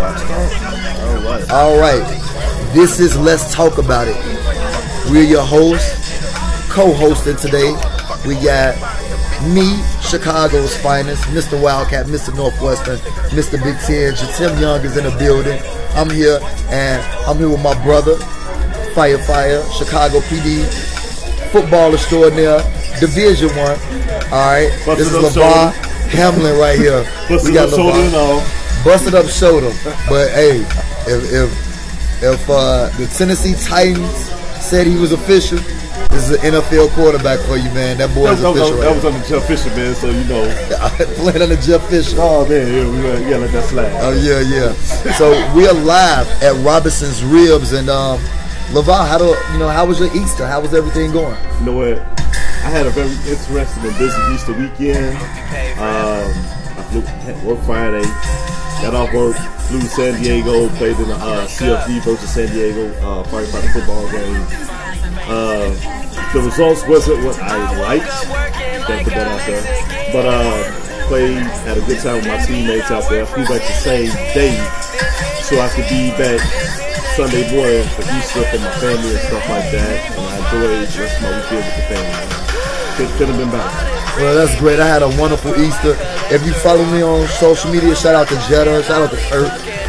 All right. All right. This is Let's Talk About It. We're your hosts, co-hosting today. We got me, Chicago's finest, Mr. Wildcat, Mr. Northwestern, Mr. Big Ten. Tim Young is in the building. I'm here, and I'm here with my brother, Fire Fire, Chicago PD, football extraordinaire, Division One. All right, Busted this is up LeVar. Hamlin right here. Busted shoulder and all. Busted up shoulder. But hey, if if if uh, the Tennessee Titans said he was official, this is an NFL quarterback for you, man. That boy That is was, that official. was, that was right under Jeff Fisher, man. So you know. now. Playing under Jeff Fisher. Oh man, yeah, we gotta, yeah, let that slide. Oh yeah, yeah. So we are live at Robinson's Ribs, and um, Laval, how do you know? How was your Easter? How was everything going? You know what? I had a very interesting and busy Easter weekend. Um, I flew had work Friday, got off work, flew to San Diego, played in the uh, CFD versus San Diego uh, firefighter football game. Uh, the results wasn't what I liked. That out there. But uh, played, had a good time with my teammates out there. Flew back the same day so I could be back Sunday morning for Easter for my family and stuff like that. And I enjoyed the rest of my weekend with the family. Could, could have been better. Well, that's great. I had a wonderful Easter. If you follow me on social media, shout out to Jetta, shout out to Kurt,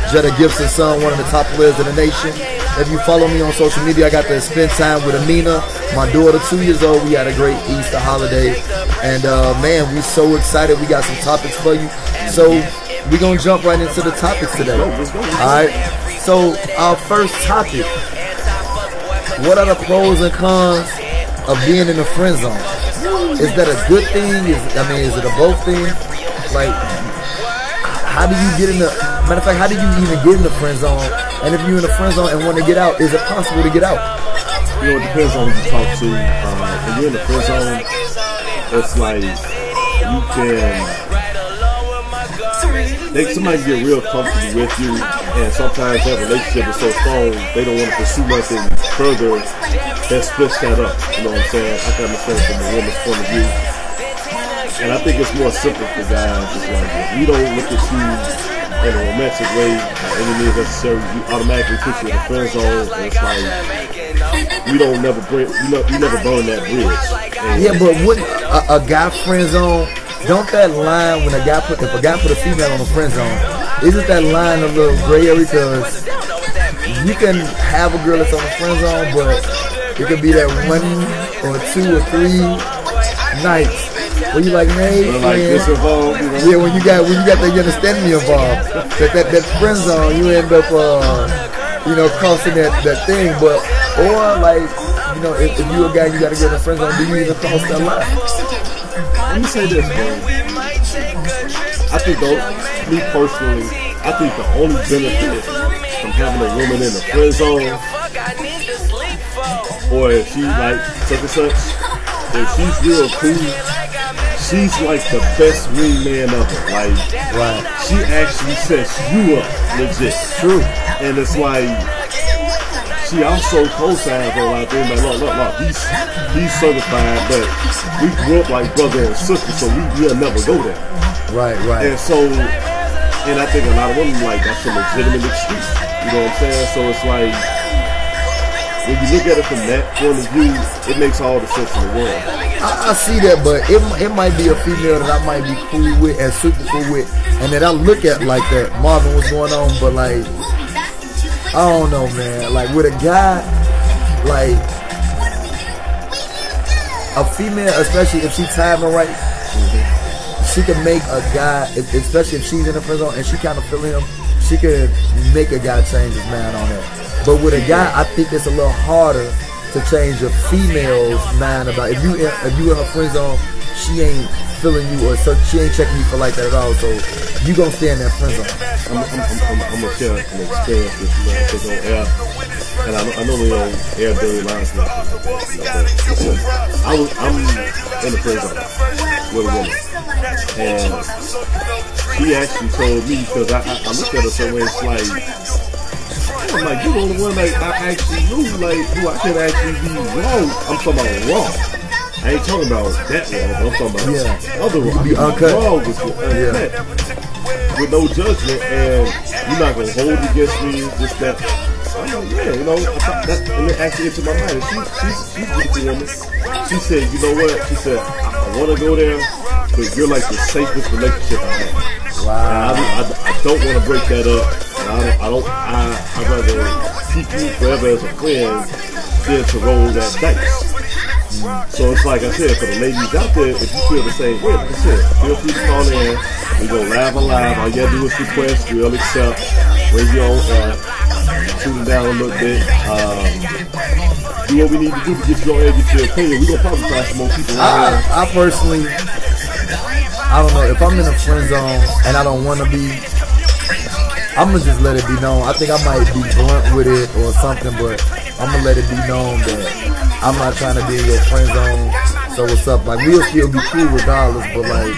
Jetta Gibson's son, one of the top players in the nation. If you follow me on social media, I got to spend time with Amina, my daughter, two years old. We had a great Easter holiday, and uh, man, we so excited. We got some topics for you, so we're gonna jump right into the topics today. All right. So our first topic: What are the pros and cons of being in the friend zone? Is that a good thing? Is I mean, is it a both thing? Like, how do you get in the matter of fact? How do you even get in the friend zone? And if you're in the friend zone and want to get out, is it possible to get out? You know, it depends on who you talk to. Uh, you're in the friend zone, it's like you can. They, somebody get real comfortable with you, and sometimes that relationship is so strong they don't want to pursue nothing further. That splits that up. You know what I'm saying? I can understand from a woman's point of view, and I think it's more simple for guys. It's like if we don't look at you in a romantic way, by any means necessary, we automatically put you in the friend zone. And it's like we don't never bring, we, no, we never burn that bridge. And Yeah, but wouldn't a, a guy friend zone? Don't that line when a guy put if a guy put a female on a friend zone, isn't that line a little gray area? Because you can have a girl that's on the friend zone, but it could be that one or two or three nights where you like, hey, But like friend. this involved, you know. Yeah, when you got when you got that understanding involved, that that, that friend zone, you end up, uh, you know, crossing that, that thing. But or like, you know, if, if you a guy, you got to get in the friend zone. Do you even cross that line? Let me say this, bro. I think, though, me personally, I think the only benefit from having a woman in the friend zone, or if she like such and such, if she's real cool, she's like the best wingman ever. Like, Right. she actually sets you up legit. True. And it's like she also co-signs on of things. Like, look, look, look, he's he's certified, but we grew up like brother and sister, so we will never go there. Right. Right. And so, and I think a lot of women like that's a legitimate excuse. You know what I'm saying? So it's like when you look at it from that point of view, it makes all the sense in the world. I, I see that, but it it might be a female that I might be cool with and super cool with, and that I look at like that. Marvin, what's going on? But like, I don't know, man. Like with a guy, like a female, especially if she timing right, she can make a guy, especially if she's in the zone and she kind of feel him, she can make a guy change his mind on that. But with a guy, I think it's a little harder to change a female's mind about if you if you in her friend zone, she ain't feeling you or so she ain't checking you for like that at all. So you gonna stay in that friend zone. I'm, I'm, I'm, I'm, gonna share an experience with you because on air, and I, I normally don't air dirty lines like but I was, I'm in the friend zone with a woman, and she actually told me because I, I, I looked at her some way, it's like, I'm like, you're the only one like I actually knew, like who I could actually be wrong. I'm talking about wrong. I ain't talking about that wrong, but I'm talking about Yeah. other wrong. be I'm uncut. Wrong with you, uncut. Yeah. with no judgment, and you're not gonna hold it against me. Just that. I'm like, yeah, you know, that, and it actually entered my mind. She, she's, she's a beautiful woman. She said, you know what? She said, I, I want to go there, but you're like the safest relationship I have. Wow. I, I, I don't want to break that up. And I don't. I don't. I I'd rather keep you forever as a friend than to roll that dice. So it's like I said, for the ladies out there, if you feel the same way, like I said, feel free to call in. We go live on live. All you gotta do is request. We'll accept. Your own app. Tune it down a little bit. Um, do what we need to do to get you on air, get your opinion. We're gonna probably find some more people on I. I personally, I don't know if I'm in a friend zone and I don't want to be. I'm gonna just let it be known. I think I might be blunt with it or something, but I'm gonna let it be known that I'm not trying to be in your friend zone. So what's up? Like we'll still be cool regardless, but like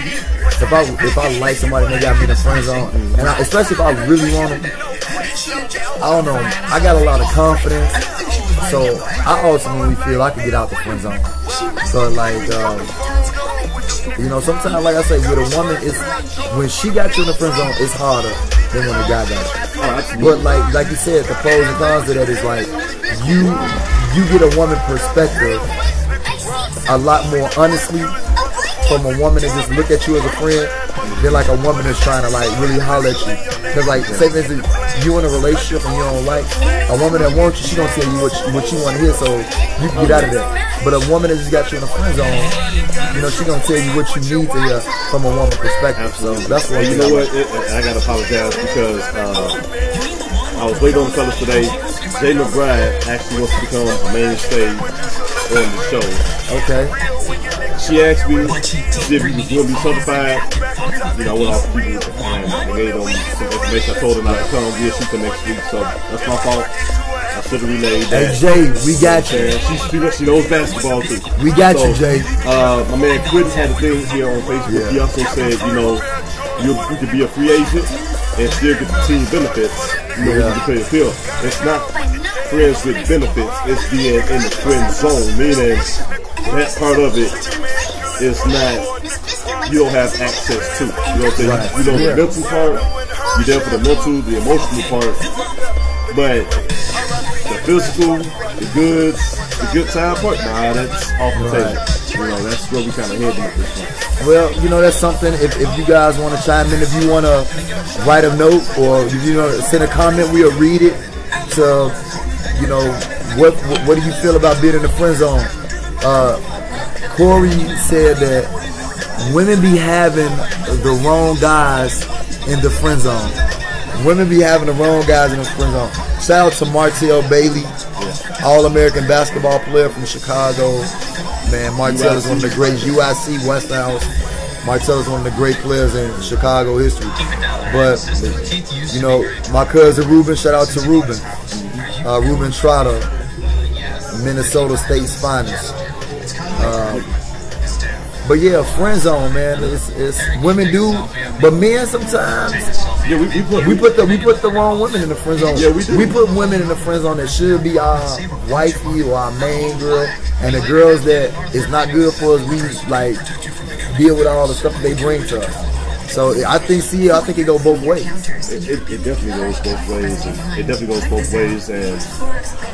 if I if I like somebody, maybe I'm in a friend zone, and I, especially if I really want them. I don't know. I got a lot of confidence, so I ultimately feel I can get out the friend zone. So like, um, you know, sometimes like I say, with a woman, it's when she got you in the friend zone, it's harder than when a guy got you. Oh. But like like you said, the pros and cons to that is like you you get a woman perspective a lot more honestly from a woman that just look at you as a friend than like a woman that's trying to like really holler at you. Cause like say for instance, you in a relationship and you don't like a woman that wants you, she don't tell you what you, what you want to hear, so you can get out of that. But a woman that just got you in a friend zone, you know, she gonna tell you what you need to hear from a woman perspective. So that's Hey, you know what? It, I gotta apologize because uh, I was waiting on the fellas today. Jay McBride actually wants to become a mainstay on the show. Okay. She asked me if he was to be certified. You know, I went off people and I gave them some information. I told them not to come. We'll shoot for next week. So that's my fault. I should have relayed that. Hey. Jay, we got you. And she, she, she knows basketball too. We got So, you, Jay. Uh, my man Quentin had a thing here on Facebook. Yeah. He also said, you know, you, you could be a free agent and still get the team benefits. You know, Yeah. you play the field. It's not friends with benefits. It's being in the friend zone, meaning that part of it is not you don't have access to. You know what I'm saying? Right. You know Yeah. the mental part. You're there for the mental, the emotional part, but the physical, the goods, the good time part, nah, that's off the Right. table. You know, that's where we kind of heading at this point. Well, you know that's something. If, if you guys want to chime in, if you want to write a note or you know send a comment, we'll read it. To you know what what, what do you feel about being in the friend zone? Uh, Corey said that women be having the wrong guys in the friend zone. Women be having the wrong guys in the friend zone. Shout out to Martell Bailey, All American basketball player from Chicago. Man, Martell is one of the great UIC Westinghouse. Martell is one of the great players in Chicago history. But you know, my cousin Ruben, shout out to Ruben. Uh, Ruben Trotter, Minnesota State's finest. But yeah, friend zone, man. It's, it's women do, but men sometimes Yeah, we, we put we put the we put the wrong women in the friend zone. Yeah, we do. We put women in the friend zone that should be our wifey or our main girl, and the girls that is not good for us. We like deal with all the stuff that they bring to us. So I think, see, I think it go both ways. it, it, it definitely goes both ways, and it definitely goes both ways, and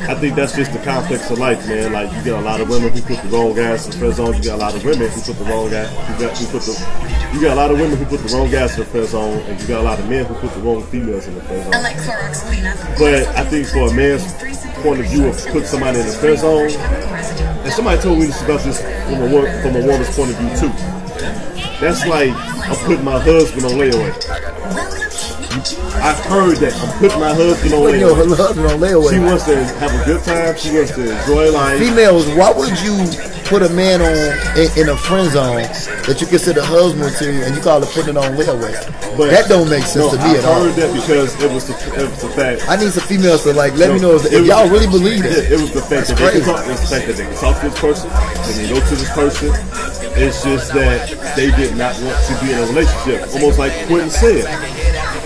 I think that's just the complex of life, man. Like you get a lot of women who put the wrong guys in the friend zone. You got a lot of women who put the wrong guy. Who got who put the. You got a lot of women who put the wrong guys in the friend zone, and you got a lot of men who put the wrong females in the friend zone. I like Clorox. But I think for a man's point of view of putting somebody in the friend zone, and somebody told me this about this from a from a woman's point of view too. That's like I'm putting my husband on layaway. I've heard that I'm putting my husband on your layaway. husband on layaway. She wants to have a good time. She wants to enjoy life. Females, why would you put a man on in, in a friend zone that you consider husband to, and you call it putting it on layaway? But that don't make sense no, to me I at all. I heard that because it was the, it was the fact. I need some females to like let me know if, if was- y'all really believe It, it. it was the fact that That's they can crazy. talk. It's the fact that they can talk to this person, and they know to this person. It's just that they did not want to be in a relationship. Almost like Quentin said,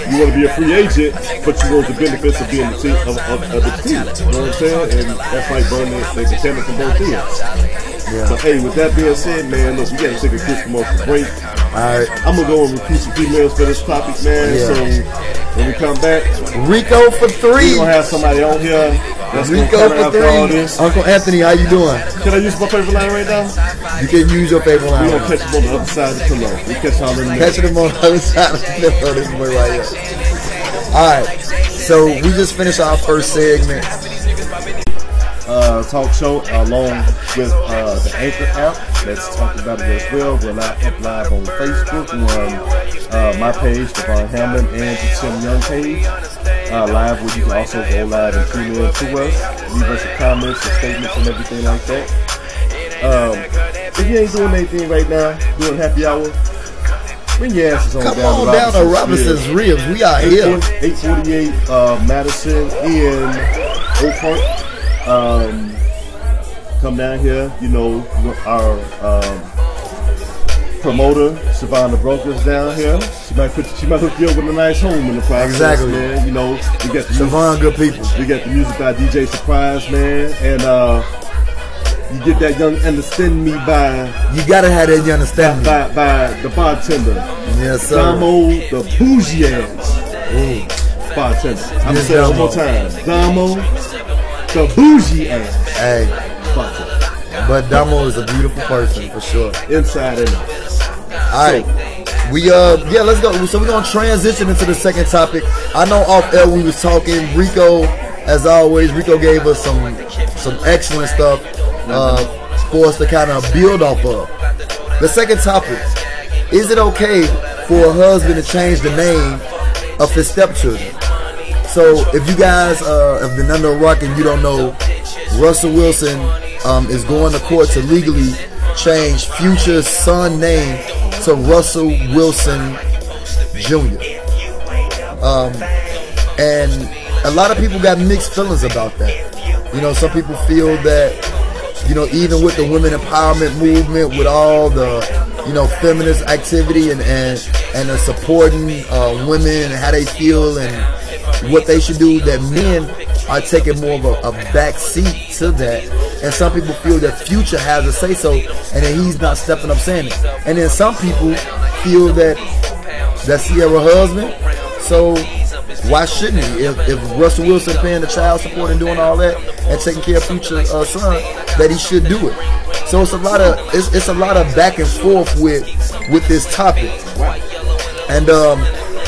you want to be a free agent, but you want the benefits of being the team of, of, of the team. You know what I'm saying? And that's like burning the, the candle from both ends. But hey, with that being said, man, look, we got to take a quick commercial break. All right. I'm gonna go and recruit some females for this topic, man. Yeah. So when we come back, Rico for three. we three. gonna have somebody on here that's Rico for three. this. Uncle Anthony, how you doing? Can I use my favorite line right now? You can use your favorite line. We gonna catch them on the other side of the pillow. We catch y'all the. Catching them on the other side of the pillow. This boy right here. All right. So we just finished our first segment. Uh, talk show along with uh, the Anchor app. Let's talk about it as well. We're live, up live on Facebook. On uh, my page, Devon Hamlin, and the Tim Young page. Uh, live where you can also go live and tune in to us. Leave us your comments and statements and everything like that. Um, if you ain't doing anything right now, doing happy hour, bring your asses on Come down on down to Robinson's Ribs. We are here. 848 uh, Madison in Oak Park. Um, come down here. You know, our um, promoter, Savannah Brokers down here. She might put, she might hook you up with a nice home in the process, Exactly. man. You know, we got the music, good people. we got the music by DJ Surprise, man, and uh, you get that young understand me by You gotta have that. young understand me? by by the bartender. Yes, sir. Damo the bougie ass bartender. I'm gonna say it one more time. Damo the bougie ass Hey, bartender. but Damo is a beautiful person for sure. Inside and out. All right. We uh yeah, let's go. So we're gonna transition into the second topic. I know off air we was talking. Rico, as always, Rico gave us some some excellent stuff uh, for us to kind of build off of. The second topic: Is it okay for a husband to change the name of his stepchildren? So if you guys uh, have been under a rock and you don't know, Russell Wilson um, is going to court to legally change Future's son name to Russell Wilson Jr. Um, and a lot of people got mixed feelings about that. You know, some people feel that, you know, even with the women empowerment movement, with all the, you know, feminist activity and and and the supporting uh, women and how they feel and what they should do, that men are taking more of a, a back seat to that. And some people feel that Future has a say so, and that he's not stepping up saying it. And then some people feel that that's Ciara husband. So why shouldn't he? If, if Russell Wilson paying the child support and doing all that and taking care of future uh, son, that he should do it. So it's a lot of it's, it's a lot of back and forth with with this topic. And um,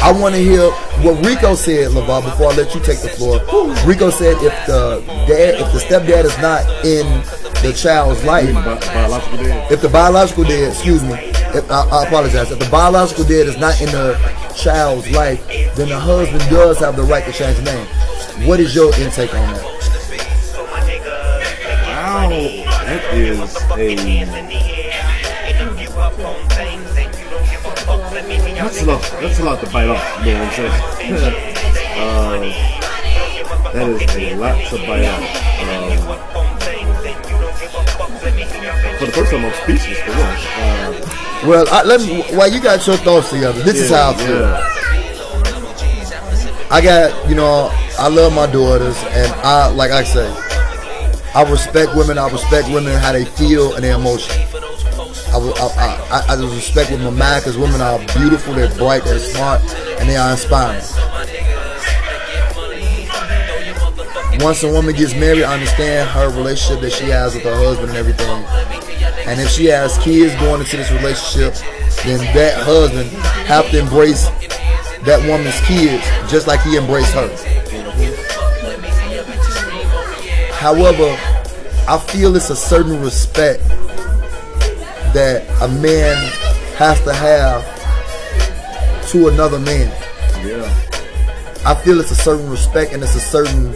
I want to hear what Rico said, Lavar, before I let you take the floor. Rico said if the dad, if the stepdad is not in the child's life, dad. if the biological dad, excuse me, if, I, I apologize, if the biological dad is not in the child's life, then the husband does have the right to change the name. What is your intake on that? Wow, that is a that's a lot. That's a lot to bite off. You know what I'm saying? uh, that is a lot to bite off. Um, for the first time, I'm speechless for once. Uh, Well, I, let me. While you got your thoughts together, this is how I feel. yeah. I got, you know, I love my daughters, and I, like I say, I respect women. I respect women how they feel and their emotion. I, I, I, I just respect with my mind because women are beautiful, they're bright, they're smart, and they are inspiring. Once a woman gets married, I understand her relationship that she has with her husband and everything. And if she has kids going into this relationship, then that husband have to embrace that woman's kids just like he embraced her. However, I feel it's a certain respect that a man has to have to another man. Yeah. I feel it's a certain respect and it's a certain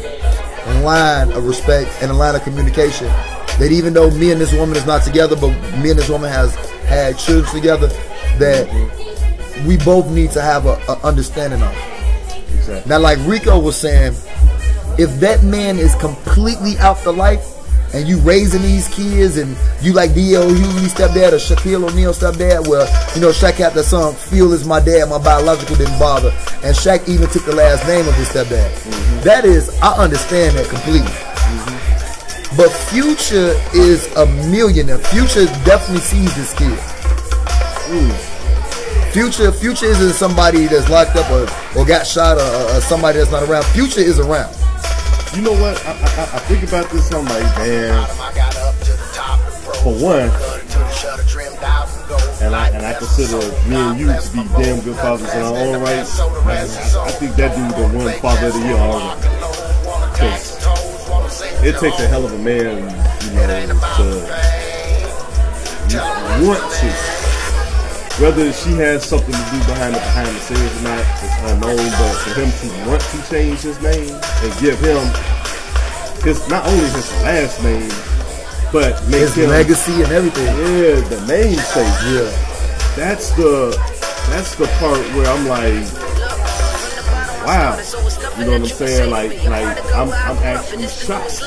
line of respect and a line of communication that even though me and this woman is not together, but me and this woman has had children together, that we both need to have a, a understanding of. Exactly. Now, like Rico was saying, if that man is completely out the life and you raising these kids and you like D.L. Hughley stepdad or Shaquille O'Neal stepdad, well, you know, Shaq had the song, Phil is my dad, my biological didn't bother. And Shaq even took the last name of his stepdad. Mm-hmm. That is, I understand that completely. Mm-hmm. But Future is a millionaire. Future definitely sees this kid. Future, Future isn't somebody that's locked up or, or got shot or, or somebody that's not around. Future is around. You know what? I, I, I think about this. I'm like, man. For one, and I and I consider me and you to be damn good fathers in our own right. I, I think that dude the one father of the year already. it takes a hell of a man, you know, to want to. Whether she has something to do behind the behind the scenes or not, it's unknown. But for him to want to change his name and give him his not only his last name, but make His him legacy and everything. yeah the namesake. Yeah. That's the that's the part where I'm like, wow. You know what I'm saying? Like like I'm I'm actually shocked.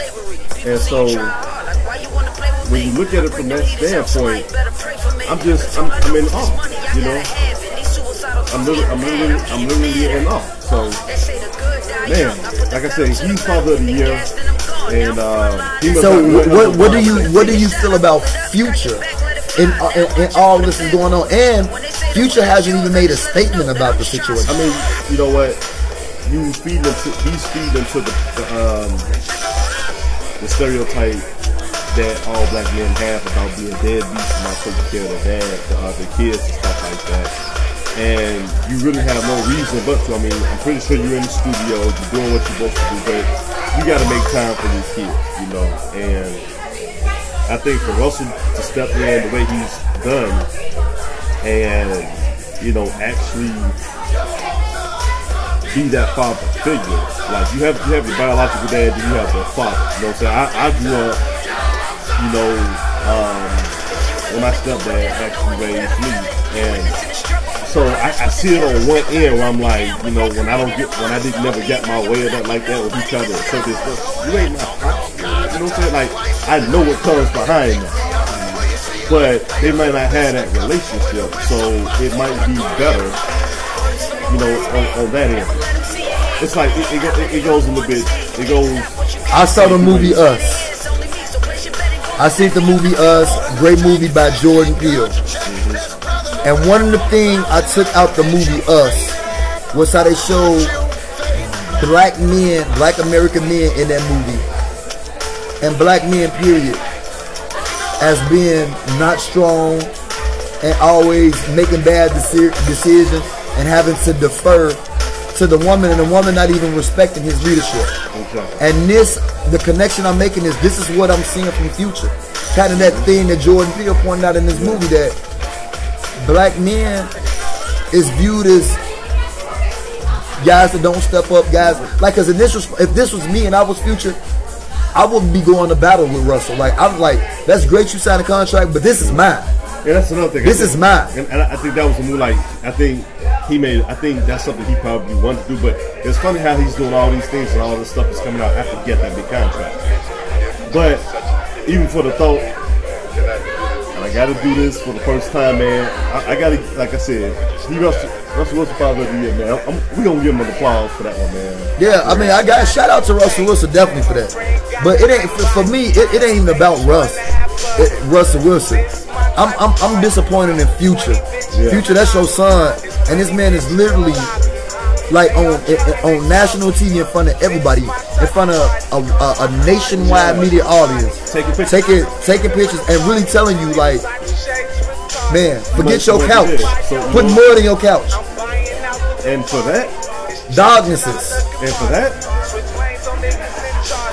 And so when you look at it from that standpoint, I'm just I'm, I'm in awe. You know, I'm literally I'm literally I'm literally in awe. So man, like I said, he's father of the year, and uh, So what what do you what do you feel about Future And, uh, in, in all this is going on? And Future hasn't even made a statement about the situation. I mean, you know what? You feed into he's feeding into the, the um the stereotype that all black men have about being deadbeats and not taking care of their dad, the, the kids and stuff like that. And you really have no reason but to. I mean, I'm pretty sure you're in the studio, you're doing what you're supposed to do, but you got to make time for these kids, you know. And I think for Russell to step in the way he's done and you know actually be that father figure. Like you have you have your biological dad, you have the father. You know what I'm saying? I, I grew up, you know, um, when my stepdad actually raised me, and so I, I see it on one end where I'm like, you know, when I don't get when I didn't never get my way or nothing like that, or he tried to assert this stuff, you ain't my father. You know what I'm saying? Like I know what comes behind that but they might not have that relationship, so it might be better, you know, on, on that end. It's like it, it, it, it goes a little bit. It goes. I saw the movie Us. I seen the movie Us, great movie by Jordan Peele. And one of the things I took out the movie Us was how they showed black men, black American men in that movie, and black men, period, as being not strong and always making bad deci- decisions and having to defer to the woman, and the woman not even respecting his leadership. Okay. And this, the connection I'm making is this is what I'm seeing from Future. Kind of that thing that Jordan Peele pointed out in this movie that black men is viewed as guys that don't step up, guys. Like, cause if this if this was me and I was Future, I wouldn't be going to battle with Russell. Like, I'm like, that's great you signed a contract, but this is mine. Yeah, that's another thing. This is mine. and, and I think that was a move. Like I think he made. I think that's something he probably wanted to do. But it's funny how he's doing all these things and all this stuff is coming out after he get that big contract. But even for the thought, and I got to do this for the first time, man. I, I got to, like I said, he Russell, Russell Wilson father of the year, man. I'm, we gonna give him an applause for that one, man. Yeah, I mean, I got shout out to Russell Wilson definitely for that. But it ain't for, for me. It, it ain't even about Russ, it, Russell Wilson. I'm, I'm I'm disappointed in Future. Yeah. Future, that's your son, and this man is literally like on on national TV in front of everybody, in front of a, a, a nationwide media audience, Taking pictures. taking taking pictures and really telling you like, man, forget your couch. So, put more than your couch, And for that, dognesses. and for that,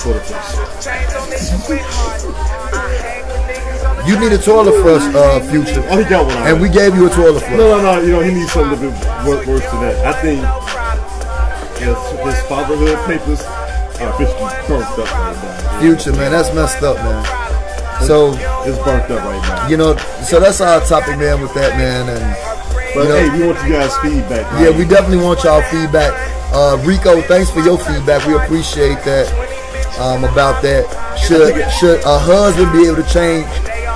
for the first. You need a toilet flush, uh, Future. Oh, he got one. And we gave you a toilet flush. No, no, no. You know, he needs something a bit worse than that. I think his, his fatherhood papers are officially burnt up right now. Future, man, that's messed up, man. So, It's burnt up right now. you know, so that's our topic, man, with that, man. And But you know- hey, we want you guys' feedback. man. yeah, we definitely want y'all feedback. Uh, Rico, thanks for your feedback. We appreciate that um, about that. Should should a husband be able to change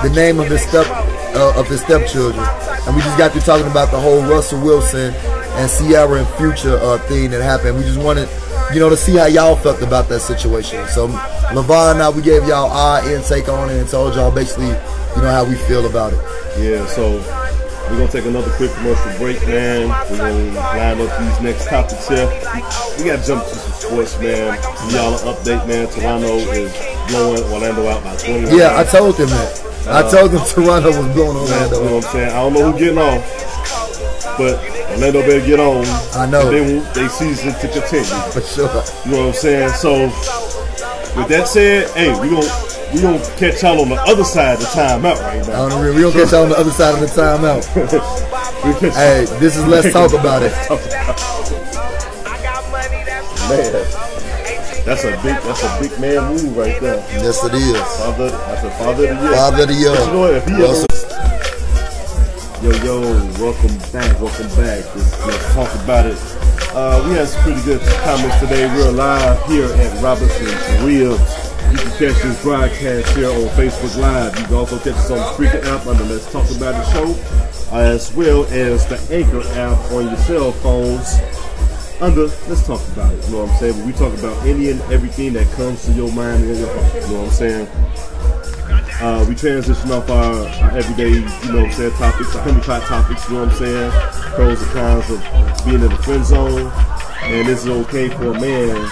the name of his step uh, of his stepchildren? And we just got through talking about the whole Russell Wilson and Ciara and Future uh, thing that happened. We just wanted, you know, to see how y'all felt about that situation. So Levon and I, we gave y'all our intake on it and told y'all basically, you know, how we feel about it. Yeah, so We're gonna take another quick commercial break, man. We're gonna line up these next topics here. We gotta jump to some sports, man. Y'all an update, man. Toronto is blowing Orlando out by 20. Yeah, I told them that. I uh, told them Toronto was blowing Orlando. You know what I'm saying? I don't know who getting off, but Orlando better get on. I know. They want they season to continue. For sure. You know what I'm saying? So with that said, hey, we gonna we gonna catch y'all on the other side of the timeout right now. On the real, we gonna catch y'all on the other side of the timeout. Hey, this is let's talk about it. man. That's a big that's a big man move right there. Yes, it is. Father, that's a father of the year. Father of the year. But you know what? If he ever, yo yo, welcome back, welcome back. Let's, let's talk about it. Uh, we had some pretty good comments today. We're live here at Robinson's Ribs. You can catch this broadcast here on Facebook Live. You can also catch us on the Spreaker app under Let's Talk About the show, as well as the Anchor app on your cell phones under Let's Talk About It. You know what I'm saying? We talk about any and everything that comes to your mind and your heart. You know what I'm saying? Uh, we transition off our, our everyday, you know what I'm saying, topics, our honey pot topics, you know what I'm saying? Pros and cons of being in the friend zone. And this is it okay for a man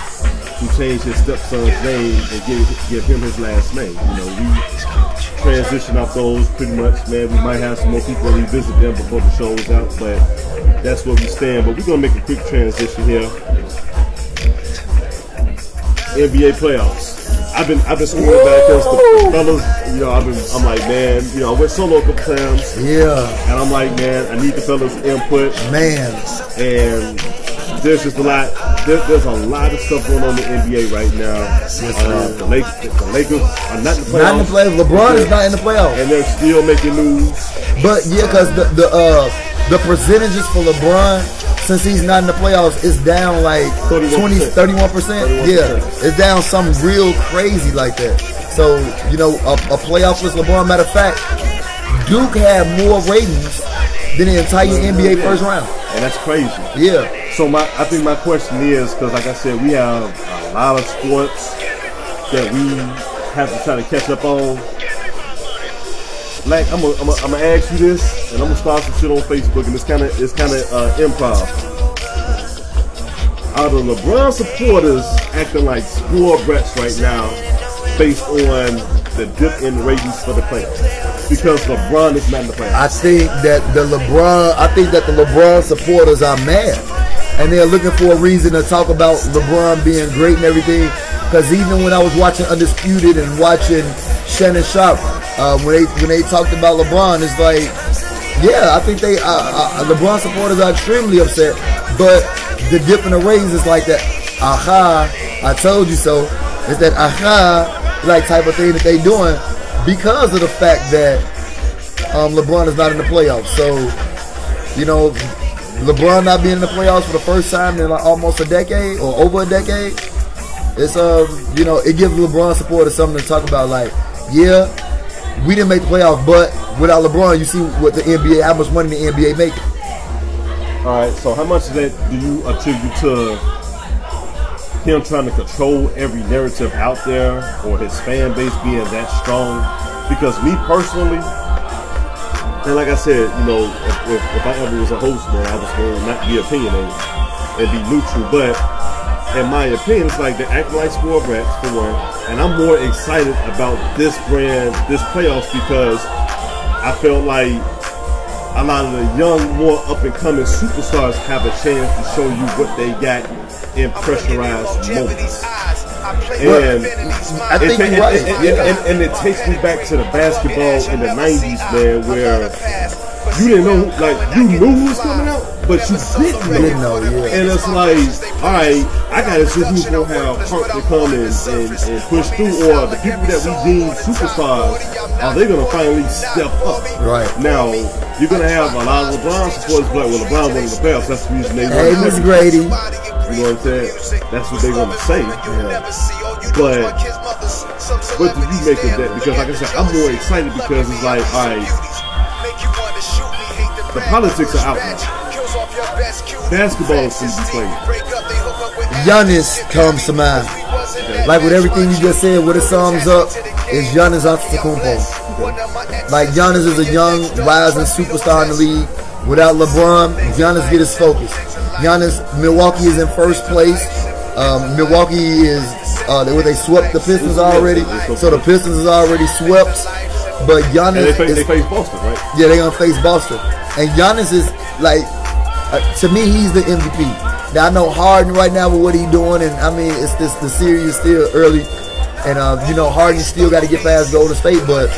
to change his stepson's name and give, give him his last name? You know, we transition off those pretty much, man. We might have some more people revisit them before the show's out, but that's where we stand. But we're gonna make a quick transition here. NBA playoffs. I've been I've been screwing back because the fellas, you know, I've been I'm like, man, you know, I went solo a couple times Yeah, and I'm like, man, I need the fellas input man. and there's just a lot there, there's a lot of stuff going on in the NBA right now. Uh, the, Lakers, the Lakers are not in the playoffs. Not in the playoffs. LeBron is not in the playoffs. and they're still making news. But yeah, because the the uh the percentages for LeBron since he's not in the playoffs is down like 31%. 20, 31 percent. 31%. Yeah, it's down something real crazy like that. So you know, a, a with LeBron. Matter of fact, Duke had more ratings than the entire NBA first round. And that's crazy. Yeah, So my, I think my question is because, like I said, we have a lot of sports that we have to try to catch up on. Like I'm gonna, I'm gonna, I'm ask you this, and I'm gonna start some shit on Facebook, and it's kind of, it's kind of uh, improv. Are the LeBron supporters acting like spoiled brats right now, based on the dip in ratings for the playoffs? Because LeBron is not in the playoffs. I think that the LeBron, I think that the LeBron supporters are mad, and they're looking for a reason to talk about LeBron being great and everything. Because even when I was watching Undisputed and watching Shannon Sharpe, uh, when they when they talked about LeBron, it's like, yeah, I think they uh, uh, LeBron supporters are extremely upset. But the dip in the ratings is like that. Aha! I told you so. It's that aha like type of thing that they doing because of the fact that um, LeBron is not in the playoffs. So, you know, LeBron not being in the playoffs for the first time in like almost a decade or over a decade, it's um, you know, it gives LeBron supporters something to talk about. Like, yeah, we didn't make the playoffs, but without LeBron, you see what the NBA, how much money the NBA making. All right. So how much of that do you attribute to him trying to control every narrative out there, or his fan base being that strong? Because me personally, and like I said, you know, if, if, I ever was a host, man, I was going to not be opinionated and be neutral. But in my opinion, it's like they're like spoiled brats for one, and I'm more excited about this brand, this playoffs because I felt like a lot of the young, more up and coming superstars have a chance to show you what they got in pressurized moments. And I think it, you're right. and, and- and- and it takes me back to the basketball in the '90s, man, where you didn't know, like you knew who was coming out, but you didn't know. Didn't know, yeah. And it's like, all right, I gotta see who's gonna have heart to come and, and, and push through, or the people that we deem superstars, are they gonna finally step up? Right. Now, you're gonna have a lot of LeBron supporters like, well, LeBron won the playoffs. That's the reason they Hey. Miss Grady. You know what I'm saying? That's what they're gonna say. But what do you make of that? Because like I said, I'm more excited because it's like, all right, the politics are out now. Basketball is to played. Giannis comes to mind. Like with everything you just said, what it sums up is Giannis Antetokounmpo. Like Giannis is a young, rising superstar in the league. Without LeBron, Giannis get his focus. Giannis, Milwaukee is in first place. Um, Milwaukee is uh, they, they swept the Pistons already, so the Pistons is already swept. But Giannis, And they face, is, they face Boston, right? yeah, they're gonna face Boston, and Giannis is like, uh, to me, he's the MVP. Now I know Harden right now with what he's doing, and I mean, it's this the series still early, and uh, you know Harden still got to get past Golden State, but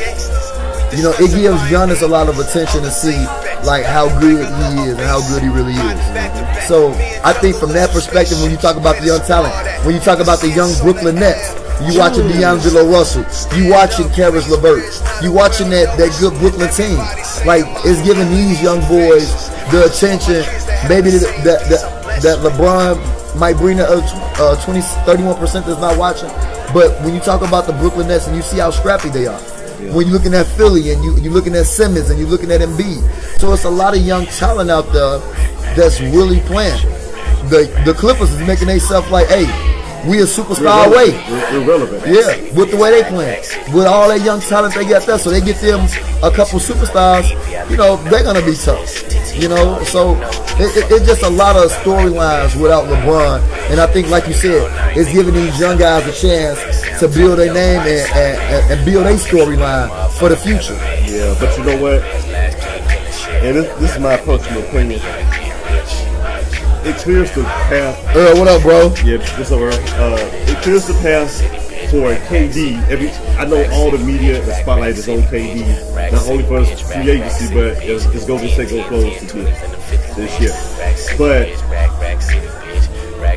you know it gives Giannis a lot of attention to see like how good he is and how good he really is. So I think from that perspective, when you talk about the young talent, when you talk about the young Brooklyn Nets, you watching D'Angelo Russell, you watching Caris LeVert, you watching that that good Brooklyn team. Like it's giving these young boys the attention. Maybe that that, that, that LeBron might bring a uh, 20, 31 percent that's not watching. But when you talk about the Brooklyn Nets and you see how scrappy they are. When you're looking at Philly and you you're looking at Simmons and you're looking at Embiid, so it's a lot of young talent out there that's really playing. The the Clippers is making themselves like, hey, we a superstar away. Irrelevant. Irrelevant. Yeah, with the way they playing, with all that young talent they got there, so they get them a couple superstars. You know, they're gonna be tough. You know, so it, it, it's just a lot of storylines without LeBron, and I think, like you said, it's giving these young guys a chance to build their name and, and, and build a storyline for the future. Yeah, but you know what? And this, this is my personal opinion. It clears the path. Earl, what up, bro? Yeah, this over. Uh, it clears the path for KD. Every I know all the media the spotlight is on KD, not only for his free agency, but it's, it's Golden State go close to this, this year. But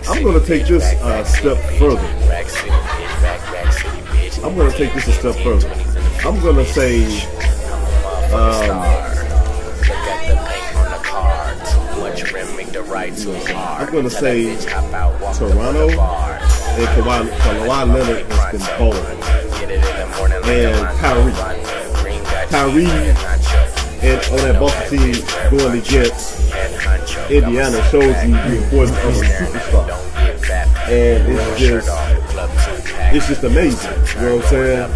I'm going to take this a step further. I'm going to take this a step further. I'm going to say. Um, I'm gonna say Toronto and Kawhi, Kawhi Leonard has been balling. And Kyrie. Kyrie and on that Boston team going against Indiana shows you the importance of a superstar. And it's just it's just amazing. You know what I'm saying?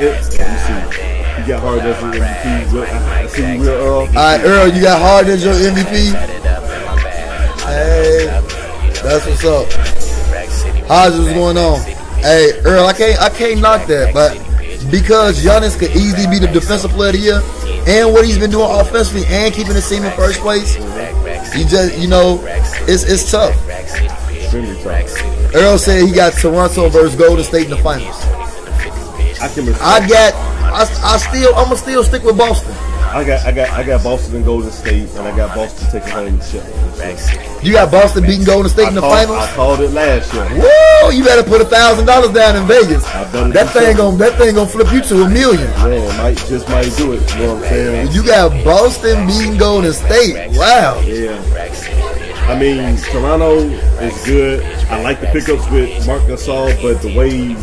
It, let me see. You got hard as your MVP. Real- I see you real Earl. All right, Earl, you got Harden as your MVP. Hey, that's what's up. How's what's going on? Hey, Earl, I can't I can't knock that, but because Giannis could easily be the defensive player of the year, and what he's been doing offensively and keeping his team in first place, he just you know, it's it's tough. Earl said he got Toronto versus Golden State in the finals. I got I, I still I'm gonna still stick with Boston. I got, I got, I got Boston and Golden State, and I got Boston taking home the ship. You got Boston beating Golden State in the called, finals. I called it last year. Whoa! You better put a thousand dollars down in Vegas. I done it That thing gonna that thing gonna flip you to a million. Yeah, might just might do it. You know what I'm saying? You got Boston beating Golden State. Wow. Yeah. I mean, Toronto is good. I like the pickups with Marc Gasol, but the way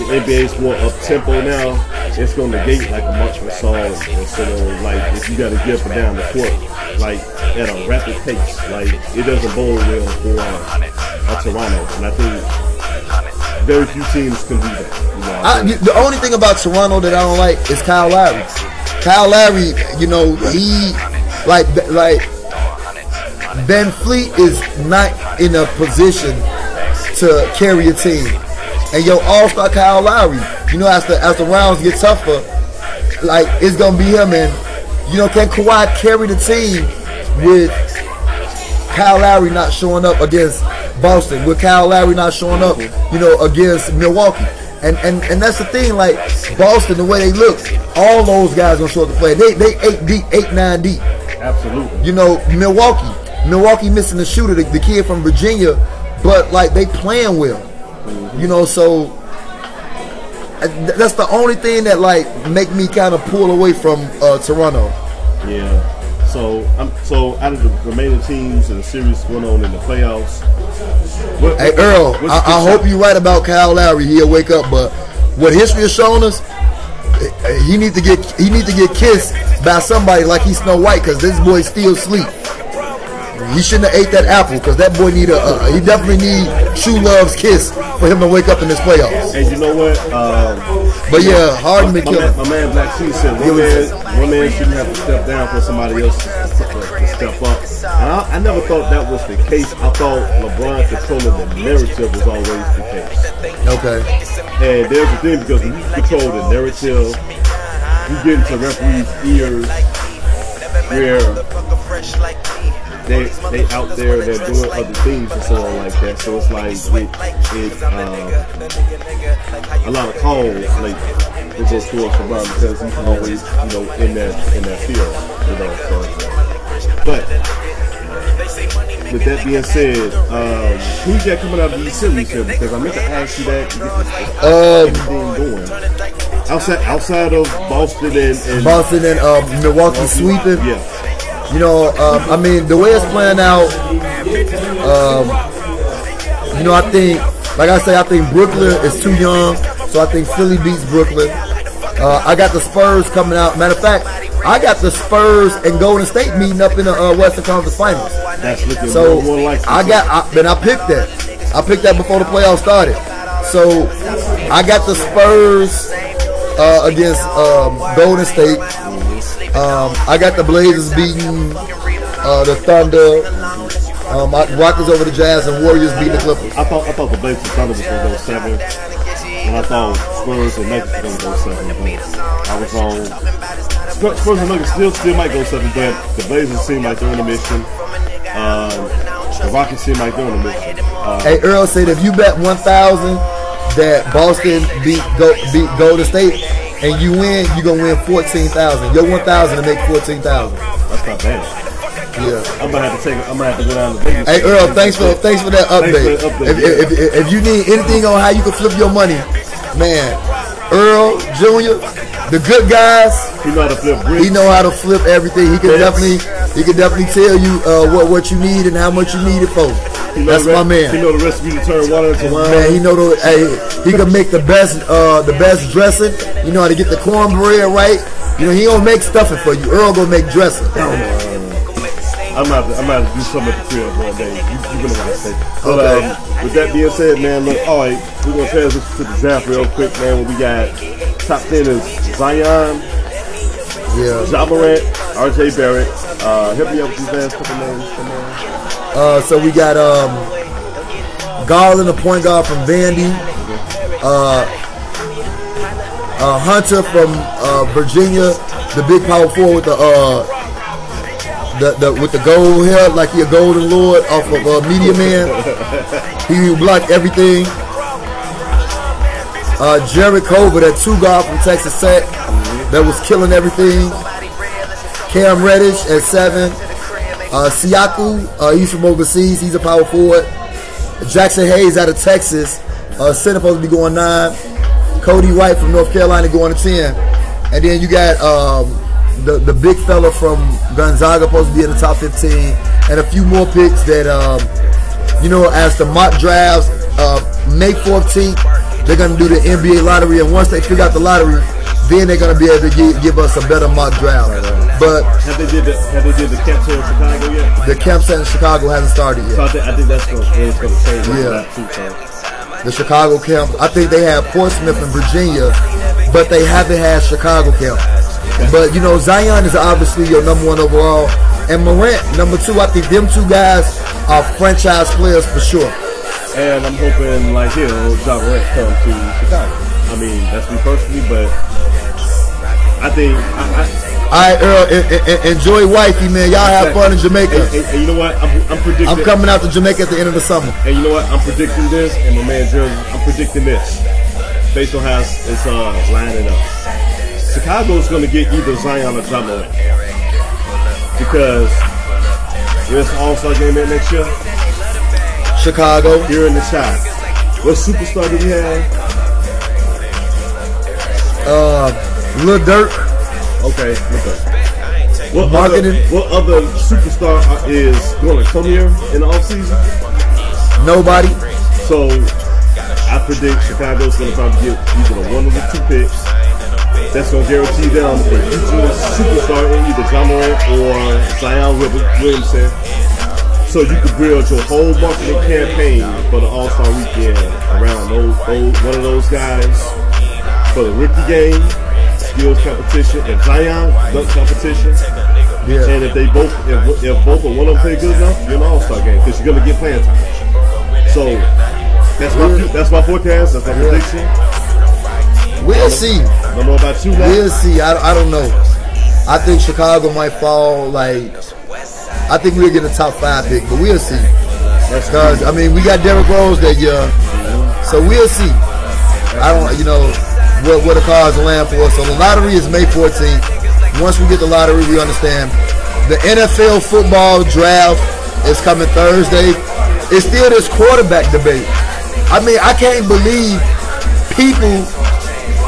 the NBA is more up tempo now, it's going to negate like a Marc Gasol instead of like if you got to get up and down the court like at a rapid pace. Like it doesn't bode well for uh, Toronto, and I think very few teams can do that. You know, I I, the only thing about Toronto that I don't like is Kyle Lowry. Kyle Lowry, you know, he like like Ben Fleet is not in a position to carry a team. And your all-star Kyle Lowry, you know, as the as the rounds get tougher, like it's gonna be him. And you know, can Kawhi carry the team with Kyle Lowry not showing up against Boston? With Kyle Lowry not showing up, you know, against Milwaukee? And and and that's the thing. Like Boston, the way they look, all those guys gonna show up to play. They they eight deep, eight nine deep. absolutely. You know, Milwaukee. Milwaukee missing the shooter, the, the kid from Virginia, but like they playing well. You know, so th- that's the only thing that like make me kind of pull away from uh, Toronto. Yeah. So I'm so out of the remaining teams in the series going on in the playoffs. What, Hey Earl, I, I hope you're right about Kyle Lowry. He'll wake up, but what history has shown us, eh, he need to get he need to get kissed by somebody like he's Snow White because this boy still sleep. He shouldn't have ate that apple because that boy need a. Uh, he definitely need true love's kiss for him to wake up in this playoffs. And you know what? Um, But yeah, Harden my, killing. man, my man Black Sea said one man, one man shouldn't have to step down for somebody else to, to step up. And I, I never thought that was the case. I thought LeBron controlling the narrative was always the case. Okay. And there's the thing because when you control the narrative, you get into referees' ears where they they out there they're doing other things and so on like that. So it's like it, it uh, a lot of calls like it goes towards LeBron because he's always you know in that in that field, you know. So, but with that being said, um, who you got coming out of these series here? Because I meant to ask you that. Um, Everything going outside outside of Boston and, and Boston and uh, Milwaukee sweeping. yeah. You know, um, I mean, the way it's playing out, um, you know, I think, like I say, I think Brooklyn is too young, so I think Philly beats Brooklyn. Uh, I got the Spurs coming out. Matter of fact, I got the Spurs and Golden State meeting up in the uh, Western Conference Finals. That's looking So more, more likely. I got, I, then I picked that. I picked that before the playoffs started. So I got the Spurs uh, against um, Golden State. Um, I got the Blazers beating uh, the Thunder. Um, I- Rockets over the Jazz and Warriors beating the Clippers. I thought I thought the Blazers and Thunder was gonna go seven, and I thought Spurs and Nuggets were gonna go seven. But I was wrong. Spurs and Nuggets still still might go seven, but the Blazers seem like they're on a mission. Um, the Rockets seem like they're on a mission. Uh, Hey, Earl said if you bet 1,000 that Boston beat Go, beat Golden State and you win, you're going to win 14,000. Your 1,000 to make 14,000. that's not bad. Yeah. I'm gonna have to take. I'm gonna have to go down to Vegas. Hey Earl, thanks for thanks for that Thanks for update. update, If, if, if, if you need anything on how you can flip your money, man, Earl Jr., the good guys, He know how to flip bricks. he know how to flip everything. He can Yes. definitely he can definitely tell you uh, what what you need and how much you need it for. That's my re- He know the recipe to turn water into wine. Man, he know the hey, he can make the best uh, the best dressing. You know how to get the cornbread right. You know he don't make stuffing for you. Earl gonna make dressing. I'm gonna, have I'm gonna do something at the crib one day. You, you gonna want to say. But Okay. um, with that being said, man, look, all right, we're gonna transition to the draft real quick, man. What we got top ten is Zion, Yeah. Ja Morant, R.J. Barrett. Uh, help me out with these last couple names. Uh, so we got um, Garland, the point guard from Vandy. Uh, uh, Hunter from uh, Virginia, the big power forward with the uh, the, the with the gold hair, like a golden lord off of uh, Media Man. He blocked everything. Jarrett Culver, that two guard from Texas Tech, that was killing everything. Cam Reddish at seven. Uh, Sekou, uh, he's from overseas. He's a power forward. Jaxson Hayes out of Texas. Uh, center supposed to be going nine. Coby White from North Carolina going to ten. And then you got um, the the big fella from Gonzaga supposed to be in the top fifteen, and a few more picks that um, you know as the mock drafts. Uh, May fourteenth, they're gonna do the NBA lottery, and once they figure out the lottery, then they're gonna be able to give, give us a better mock draft. But Have they did the Have they did the camp in Chicago yet? the campsite in Chicago hasn't started yet. So I think, I think that's gonna, it's change. Yeah. that too, so. the Chicago camp. I think they have Portsmouth and Virginia, but they haven't had Chicago camp. But you know, Zion is obviously your number one overall, and Morant number two. I think them two guys are franchise players for sure. And I'm hoping, like, you know, John Morant come to Chicago. I mean, that's me personally, but I think, I, I, All right, Earl, en- en- en- enjoy wifey, man. Y'all have fun in Jamaica. and- and you know what? I'm, I'm predicting. I'm coming out to Jamaica at the end of the summer. And you know what? I'm predicting this, and my man Jeremy, I'm predicting this based on how it's, it's uh, lining up. Chicago's going to get either Zion or Morant because there's an All-Star game next year Chicago. here in the shot. What superstar do we have? Uh, Lil Durk. Okay, look up. What Marketing. Other, what other superstar is going to come here in the offseason? Nobody. So I predict Chicago's going to probably get either the one of the two picks. That's going to guarantee them a future superstar in either John Morant or Zion Wil- Williamson. So you can build your whole marketing campaign for the All Star Weekend around those, those one of those guys for the rookie game, skills competition, and Zion dunk competition. Yeah. And if they both, if, if both or one of them play good enough, you're an All Star game because you're gonna get playing time. So that's my that's my forecast. That's my prediction. We'll see. I don't know about you now. We'll see. I, I don't know. I think Chicago might fall. Like, I think we'll get a top five pick, but we'll see. That's Because I mean, we got Derrick Rose that year, so we'll see. I don't, you know, what what the cards will land for us. So the lottery is May 14th. Once we get the lottery, we understand. The NFL football draft is coming Thursday. It's still this quarterback debate. I mean, I can't believe people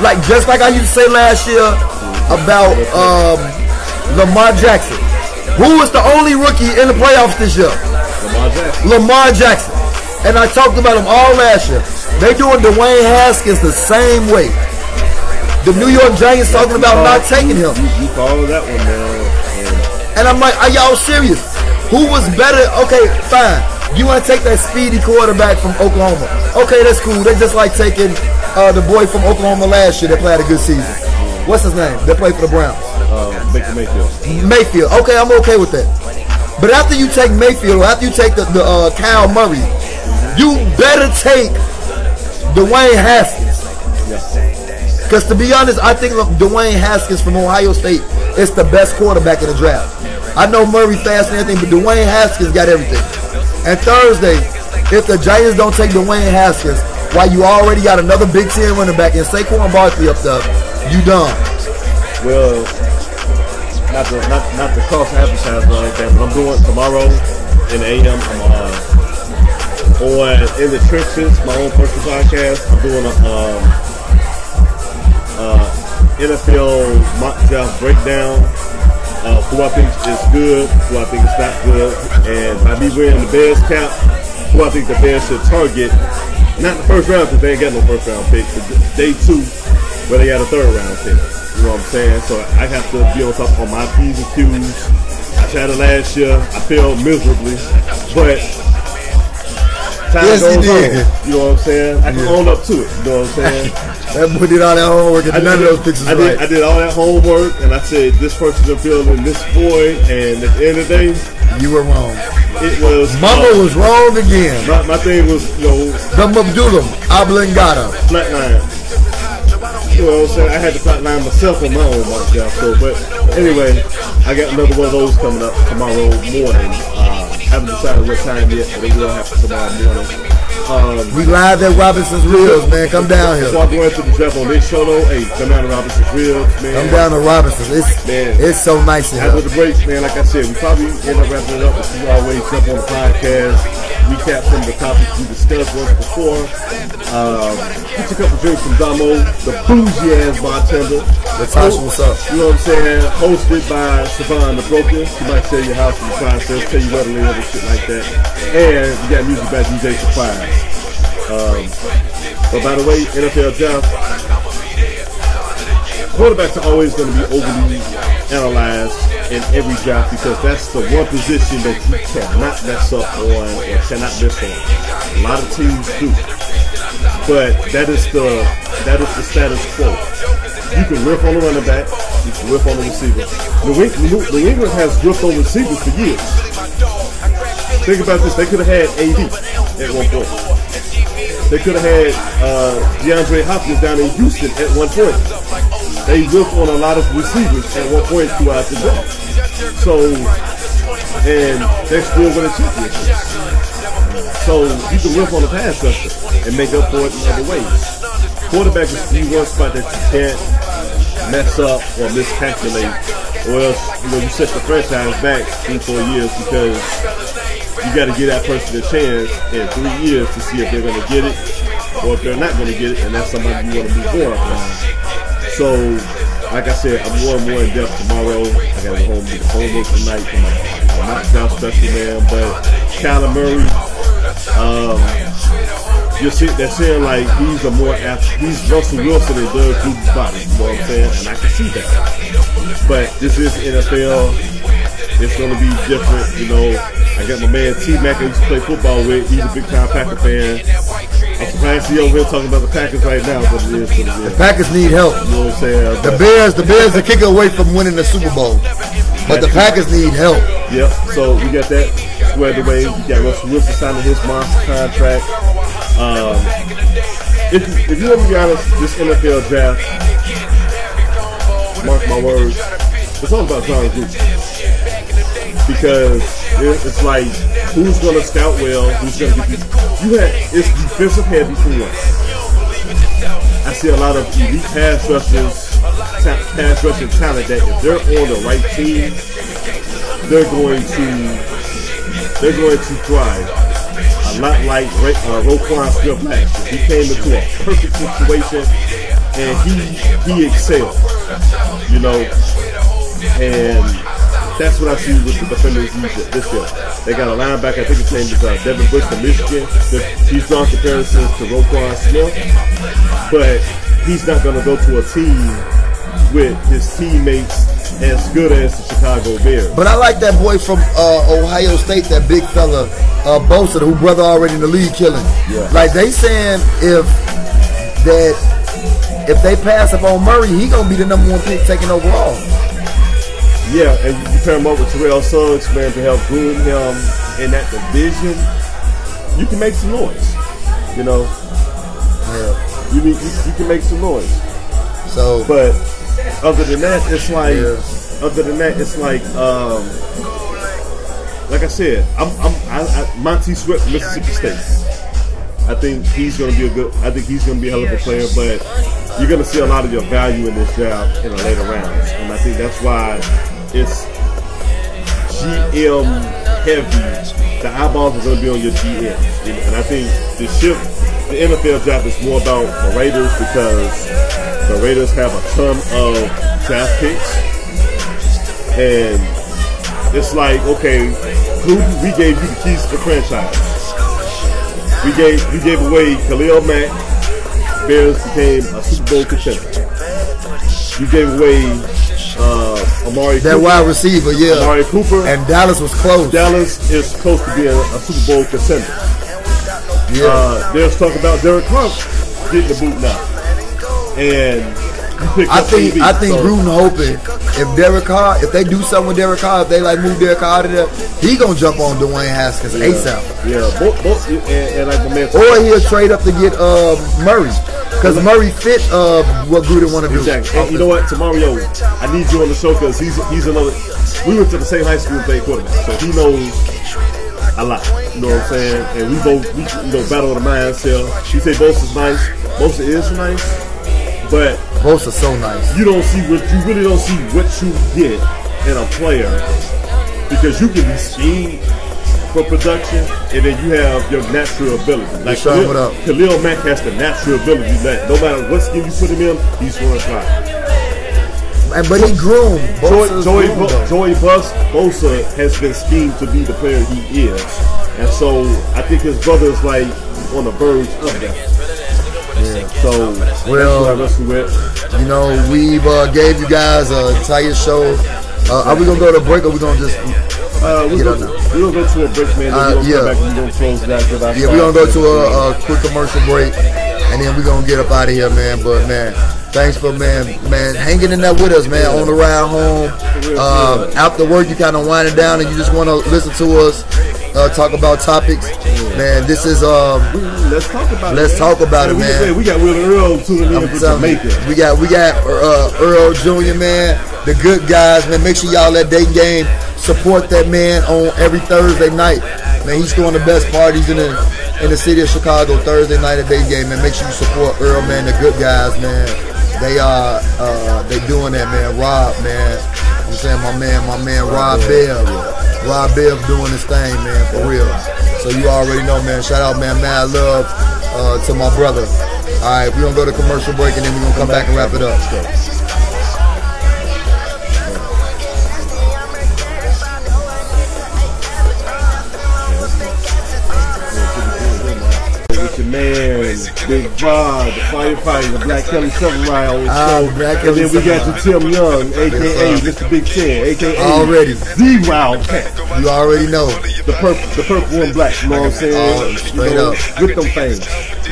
like just like I used to say last year about um, Lamar Jackson. Who was the only rookie in the playoffs this year? Lamar Jackson. Lamar Jackson. And I talked about him all last year. They doing Dwayne Haskins the same way. The New York Giants talking about not taking him. You, call that one, man. And I'm like, are y'all serious? Who was better? Okay, fine. You want to take that speedy quarterback from Oklahoma? Okay, that's cool. They just like taking uh, the boy from Oklahoma last year that played a good season. What's his name? That played for the Browns. uh, Baker Mayfield. Mayfield. Okay, I'm okay with that. But after you take Mayfield, or after you take the, the uh, Kyler Murray, you better take Dwayne Haskins. Because to be honest, I think Dwayne Haskins from Ohio State is the best quarterback in the draft. I know Murray fast and everything, but Dwayne Haskins got everything. And Thursday, if the Giants don't take Dwayne Haskins, while you already got another Big Ten running back and Saquon Barkley up there, you done. Well, not the not not to cross advertise or anything, but I'm doing tomorrow in AM. I'm uh, on in the trenches, my own personal podcast. I'm doing a um, uh, NFL mock draft breakdown. Uh, who I think is good, who I think is not good, and by me wearing the Bears cap, who I think the Bears should target. Not the first round because they ain't got no first round pick, but day two where they got a third round pick. You know what I'm saying? So I have to be on top of my P's and Q's. I tried it last year. I failed miserably, but time Yes, goes did. on. You know what I'm saying? I can own up to it. You know what I'm saying? That boy did all that homework and none of those pictures I right. did, I did all that homework, and I said this person's a appealing this boy, and at the end of the day, You were wrong. it was Mama was wrong again. my, my thing was you know The Medulla Oblongata. flatline. You know what I'm saying? I had to flatline myself on my own myself. So, but anyway, I got another one of those coming up tomorrow morning. Haven't decided what time yet, but it will happen tomorrow morning. Um, We live at Robinson's Ribs, man. Come down here. before I go into the draft on this show, though, hey, come down to Robinson's Ribs, man. Come down to Robinson's. It's Man. it's so nice in After here. the break, man, like I said, we probably end up wrapping it up, but you always jump on the podcast, recap some of the topics we discussed once before. Um, get a couple drinks from Damo, the bougie ass bartender. Latasha, what's up? You know what I'm saying? Hosted by Savon the Broker. She might sell your house in the process, tell you where to live and shit like that. And we got music by DJ Surprise. Um, but by the way, NFL draft, quarterbacks are always going to be overly analyzed in every draft because that's the one position that you cannot mess up on or cannot miss on. A lot of teams do, but that is the that is the status quo. You can riff on the running back, you can riff on the receiver. New England, New, England has riffed on receivers for years. Think about this: they could have had AD at one point. They could have had uh, DeAndre Hopkins down in Houston at one point. They riffed on a lot of receivers at one point throughout the draft. So, and they're still going winning championships. So you can riff on the pass rusher and make up for it in other ways. Quarterback is the one spot that you can't mess up or miscalculate, or else you know you set the franchise back three, four years because you got to give that person a chance in three years to see if they're going to get it or if they're not going to get it, and that's somebody you want to move on. So, like I said, I'm more and more in depth tomorrow. I got to go home homework tonight for my, draft special, man. But Kyler Murray, um, you're see, they're saying like he's a more he's Russell Wilson and Doug Flutie's body. You know what I'm saying? And I can see that. But this is NFL. it's gonna be different. You know, I got my man T Mac I used to play football with. He's a big time Packer fan. I'm surprised he over here talking about the Packers right now, but it is what it is. The Packers need help. You know what I'm saying? The Bears, the Bears are kicking away from winning the Super Bowl, but the Packers need help. Yep. So we got that squared away. We got Russell Wilson signing his monster contract. Um, if, if you ever be honest, this NFL draft, mark my words, it's all about Jon Gruden. Because it's like, who's going to scout well? Who's going to get? You had it's defensive heavy for one. I see a lot of elite pass rushers, pass rushing talent that if they're on the right team, they're going to they're going to thrive. A lot like uh, Roquan Smith. He came into a perfect situation and he he excelled. You know, and that's what I see with the defenders this year. They got a linebacker, I think his name is uh, Devin Bush from Michigan. He's drawn comparisons to Roquan Smith, but he's not going to go to a team with his teammates as good as the Chicago Bears. But I like that boy from uh, Ohio State, that big fella, uh, Bosa, who brother already in the league killing. Yeah. Like they saying if that if they pass up on Murray, he gonna be the number one pick taken overall. Yeah, and you pair him up with Terrell Suggs, man, to help groom him in that division. You can make some noise. You know, Yeah. you mean you, you can make some noise. So But other than that, it's like Yeah. other than that, it's like um, like I said, I'm, I'm I, I, Montez Sweat from Mississippi State. I think he's going to be a good. I think he's going to be a hell of a player, but you're going to see a lot of your value in this draft in the later rounds, and I think that's why it's GM heavy. The eyeballs are going to be on your GM, and I think the shift, the NFL draft is more about the Raiders because the Raiders have a ton of draft picks, and it's like, okay, who we gave you the keys to the franchise? We gave we gave away Khalil Mack. Bears became a Super Bowl contender. You gave away uh, Amari that Cooper. wide receiver, yeah. Amari Cooper. And Dallas was close. Dallas is close to being a Super Bowl contender. Yeah. Uh, there's talk about Derek Carr getting the boot now, and I think I think so- Gruden hoping if Derek Carr, if they do something with Derek Carr, if they like move Derek Carr out of there, he gonna jump on Dwayne Haskins ASAP. Yeah, both, both, and, and like my man. Or he'll trade up to get uh, Murray. Because Murray fit uh, what Gruden want to do. Exactly. And you know what, Tamario, I need you on the show because he's he's another. We went to the same high school and played quarterback, so he knows a lot. You know what I'm saying? And we both, we, you know, battle of the minds. Still, you say Bosa's nice. Bosa is nice, but Both are so nice. you don't see what you really don't see what you get in a player because you can be schemed for production and then you have your natural ability. Like what up. Khalil Mack has the natural ability that no matter what scheme you put him in, he's going to try. And, but he groomed. Bosa's Joey, groomed. Joey Bus Bosa has been schemed to be the player he is, and so I think his brother is like on the verge of that. Yeah, so Well- that's what I wrestle with. You know, we've uh, gave you guys a entire show. Uh, are we gonna go to a break or we gonna just? Uh, we're gonna, we're gonna go to a break, man. Uh, yeah. back and gonna close that. Yeah, we're gonna go to a, a quick commercial break, and then we're gonna get up out of here, man. But man, thanks for man, man, hanging in there with us, man, on the ride home. Um, after work, you kind of winding down, and you just want to listen to us uh, talk about topics. Man, this is um, Let's talk about Let's it. talk about it, man. we got Will and Earl tuning in from Jamaica. we got we got uh, Earl Jr. man, the good guys, man. Make sure y'all at Dayton game support that man on every Thursday night. Man, he's throwing the best parties in the in the city of Chicago Thursday night at Dayton game. Man, make sure you support Earl, man. The good guys, man. They are uh, they doing that, man. Rob, man. I'm saying my man, my man Rob Bell. Rob Bell doing his thing, man, for real. So you already know, man. Shout out, man. Mad love uh, to my brother. All right, we're gonna go to commercial break and then we're gonna come back and wrap it up. Big the firefighter, the Black Kelly Samurai on the Ah, show. Black and then we got your Tim Young, aka Mr. Big Ten, aka Already. the Wildcat. You already know. The purple, the purple one black, you know what I'm saying? Oh, You know, up. With them things.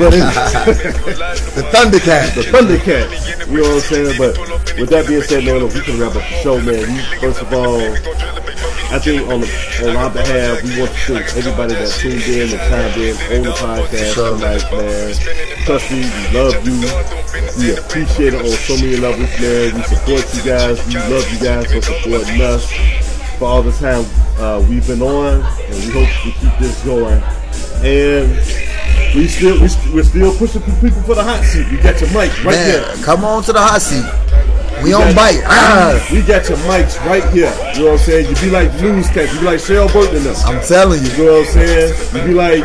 But The Thundercat. the Thundercat, you know what I'm saying? But with that being said, man, look, we can wrap up the show, man. First of all, I think on the, on our behalf, we want to thank everybody that tuned in and chimed in on the podcast Sure. tonight, man. Trust me, we love you. We appreciate it on so many levels, man. We support you guys. We love you guys for supporting us for all the time uh, we've been on, and we hope to keep this going. And we still we we're still pushing people for the hot seat. You got your mic right Man, here. come on to the hot seat. We on bite. Ah, We got your mics right here. You know what I'm saying? You be like newscast. You be like Cheryl Burton and. I'm telling you. You know what I'm saying? You be like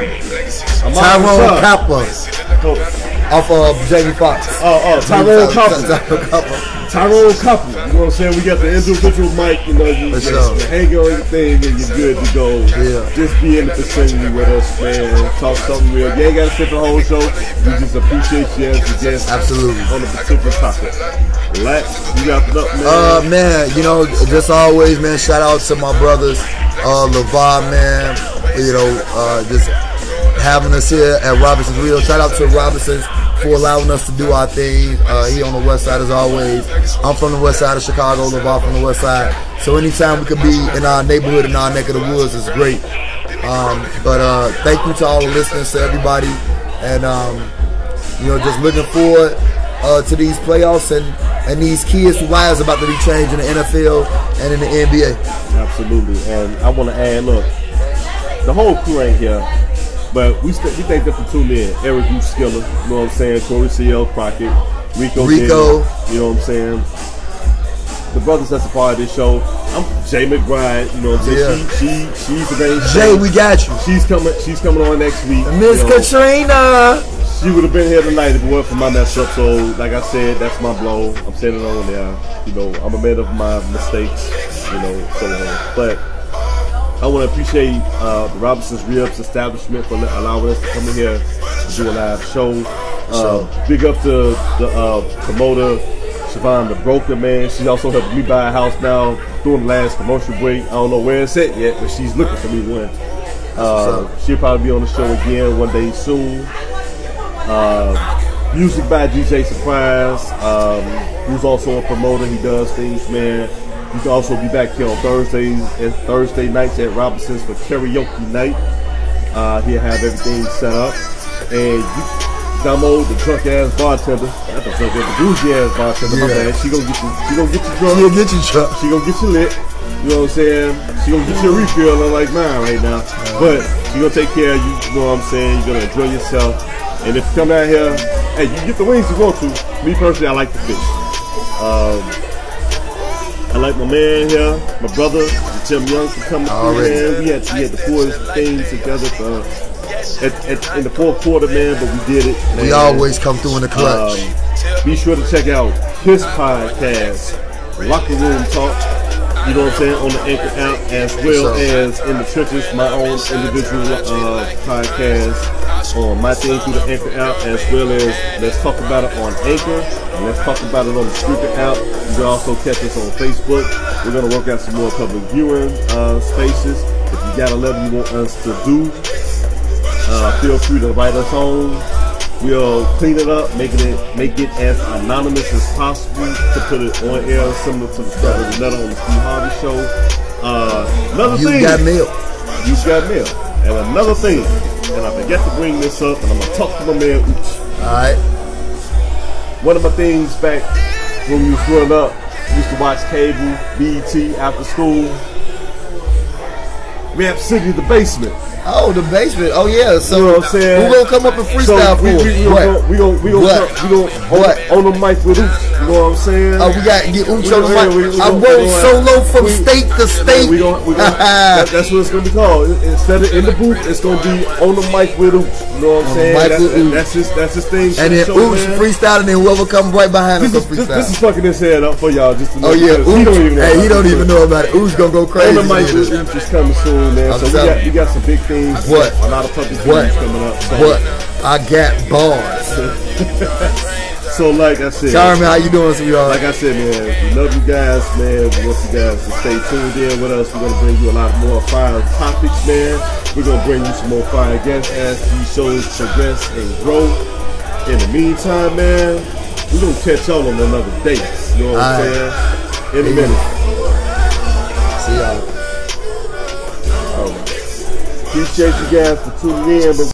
Tyrone. Kappa Oh, off of Jamie Foxx. oh, oh, Tyrone Copper. Tyrone Copper. You know what I'm saying? We got the individual mic. You know, you just sure. hang on your thing and you're good to go. Yeah. Just be in the vicinity with us, man. Talk something real. You ain't got to sit for the whole show. We just appreciate you as a guest. Absolutely. On a particular topic. Relax. You got it up, man. Uh, man, you know, just always, man, shout out to my brothers, uh, LeVar, man, you know, uh, just having us here at Robinson's Ribs. Shout out to Robinson's for allowing us to do our thing. Uh, he on the west side as always. I'm from the west side of Chicago, LeVar from the west side. So anytime we could be in our neighborhood, in our neck of the woods is great. Um, but uh, thank you to all the listeners, to everybody, and um, you know, just looking forward uh, to these playoffs and, and these kids' lives about to be changed in the NFL and in the NBA. Absolutely. And I want to add, look, the whole crew ain't here, but we st- we thank them for tuning in. Eric U. Skiller, you know what I'm saying? Corey C.L. Crockett, Rico. Rico. You know what I'm saying? The brothers that's a part of this show. I'm Jay McBride, you know what I'm saying? Yeah. She, she, she's the main Jay, show. we got you. She's coming. She's coming on next week. Miss you know. Katrina. She would have been here tonight if it weren't for my mess up. So, like I said, that's my blow. I'm saying it on there. You know, I'm a man of my mistakes. You know, so on. But I want to appreciate uh, the Robinson's Ribs establishment for allowing us to come in here to do a live show. Uh, big up to the uh, promoter, Siobhan the broker, man. She also helped me buy a house now during the last commercial break. I don't know where it's at yet, but she's looking for me one. Uh, she'll probably be on the show again one day soon. Uh, music by DJ Surprise, um, who's also a promoter. He does things, man. You can also be back here on Thursdays and Thursday nights at Robinson's for karaoke night. Uh, he'll have everything set up. And you, the drunk ass bartender, not the drunk ass, the bougie ass bartender, my Yeah. bad. She gonna get you, she gonna get you drunk. He'll get you, Chuck. She gonna get you lit. You know what I'm saying? She gonna get you a refill unlike mine right now. But she gonna take care of you. You know what I'm saying? You're gonna enjoy yourself. And if you come down here, hey, you get the wings you want to. Me personally, I like the fish. Um, I like my man here, my brother, Tim Young, for coming through, Already. man. We had, we had to pull this thing together for, at, at, in the fourth quarter, man, but we did it. We always come through in the clutch. Um, be sure to check out his podcast, Locker Room Talk. You know what I'm saying on the Anchor app, as well as in the trenches, my own individual uh, podcast on my thing through the Anchor app, as well as let's talk about it on Anchor and let's talk about it on the Spreaker app. You can also catch us on Facebook. We're gonna work out some more public viewing uh, spaces. If you got a level you want us to do, uh, feel free to write us on. We'll clean it up, making it make it as anonymous as possible to put it on air, similar to the start of the letter on the Steve Harvey show. Uh, another You thing, got mail. you got mail, and another thing, and I forget to bring this up, and I'm gonna talk to my man Ooch. All right. One of my things back when we was growing up, we used to watch cable, BET after school. We Rap City, the basement. Oh, the basement. Oh yeah. So You know what I'm saying? who gonna come up and freestyle so we, for we, us? we, What? gonna, we gonna we gonna What? we gonna on, What? on the mic with Ooch. You know what I'm saying? Oh, we got to get Ooch on the mic. we- we I gonna- roll gonna- solo from we- state to state. we gonna, we gonna, that, that's what it's gonna be called. Instead of in the booth, it's gonna be on the mic with Ooch. You know what I'm On saying? mic That- that's his that's his thing. and then Show, Ooch man. freestyle, and then whoever come right behind This gonna is, this, this is fucking his head up for y'all. Just to oh, know Oh yeah, Ooch. he don't even know. hey, he about don't even know about it. Ooch gonna go On crazy. the mic with. Ooch is coming soon, man. So we got, you. we got some big things. What? A lot of public What? coming up. So What? I got bars. so like I said, Charmin, how you doing, sweetheart? like I said, man, we love you guys, man. We want you guys to stay tuned in with us. We're gonna bring you a lot more fire topics, man. We're gonna bring you some more fire guests as these shows progress and grow. In the meantime, man, we're gonna catch y'all on another date. You know what I'm saying? In a minute. Appreciate you guys for tuning in,